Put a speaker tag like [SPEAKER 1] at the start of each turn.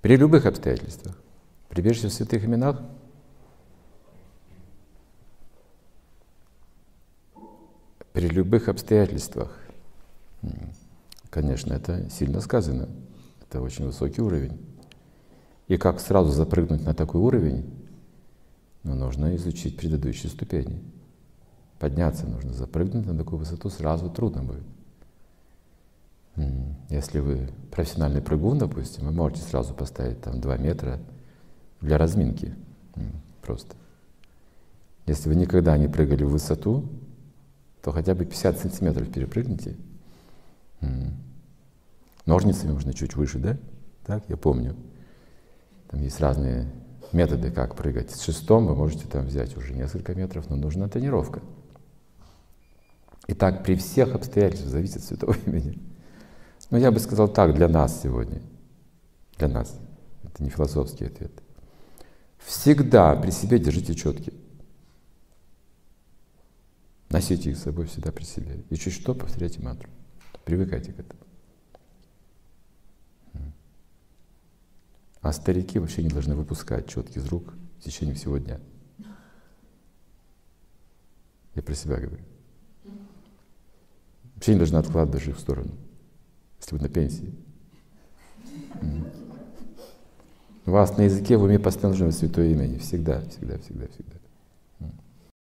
[SPEAKER 1] При любых обстоятельствах. Прибежище в святых именах при любых обстоятельствах. Конечно, это сильно сказано. Это очень высокий уровень. И как сразу запрыгнуть на такой уровень, ну, нужно изучить предыдущие ступени. Подняться нужно, запрыгнуть на такую высоту сразу трудно будет. Если вы профессиональный прыгун, допустим, вы можете сразу поставить там 2 метра для разминки. Просто. Если вы никогда не прыгали в высоту, то хотя бы 50 сантиметров перепрыгните. Ножницами можно чуть выше, да? Так, я помню. Там есть разные методы, как прыгать. С шестом вы можете там взять уже несколько метров, но нужна тренировка. И так при всех обстоятельствах зависит от святого имени. Но я бы сказал так, для нас сегодня. Для нас. Это не философский ответ. Всегда при себе держите четкие. Носите их с собой всегда при себе. И чуть что повторяйте мантру. Привыкайте к этому. А старики вообще не должны выпускать четки из рук в течение всего дня. Я про себя говорю. Вообще не должны откладывать даже их в сторону, если вы на пенсии. У вас на языке в уме постоянно святое имя. Всегда, всегда, всегда, всегда.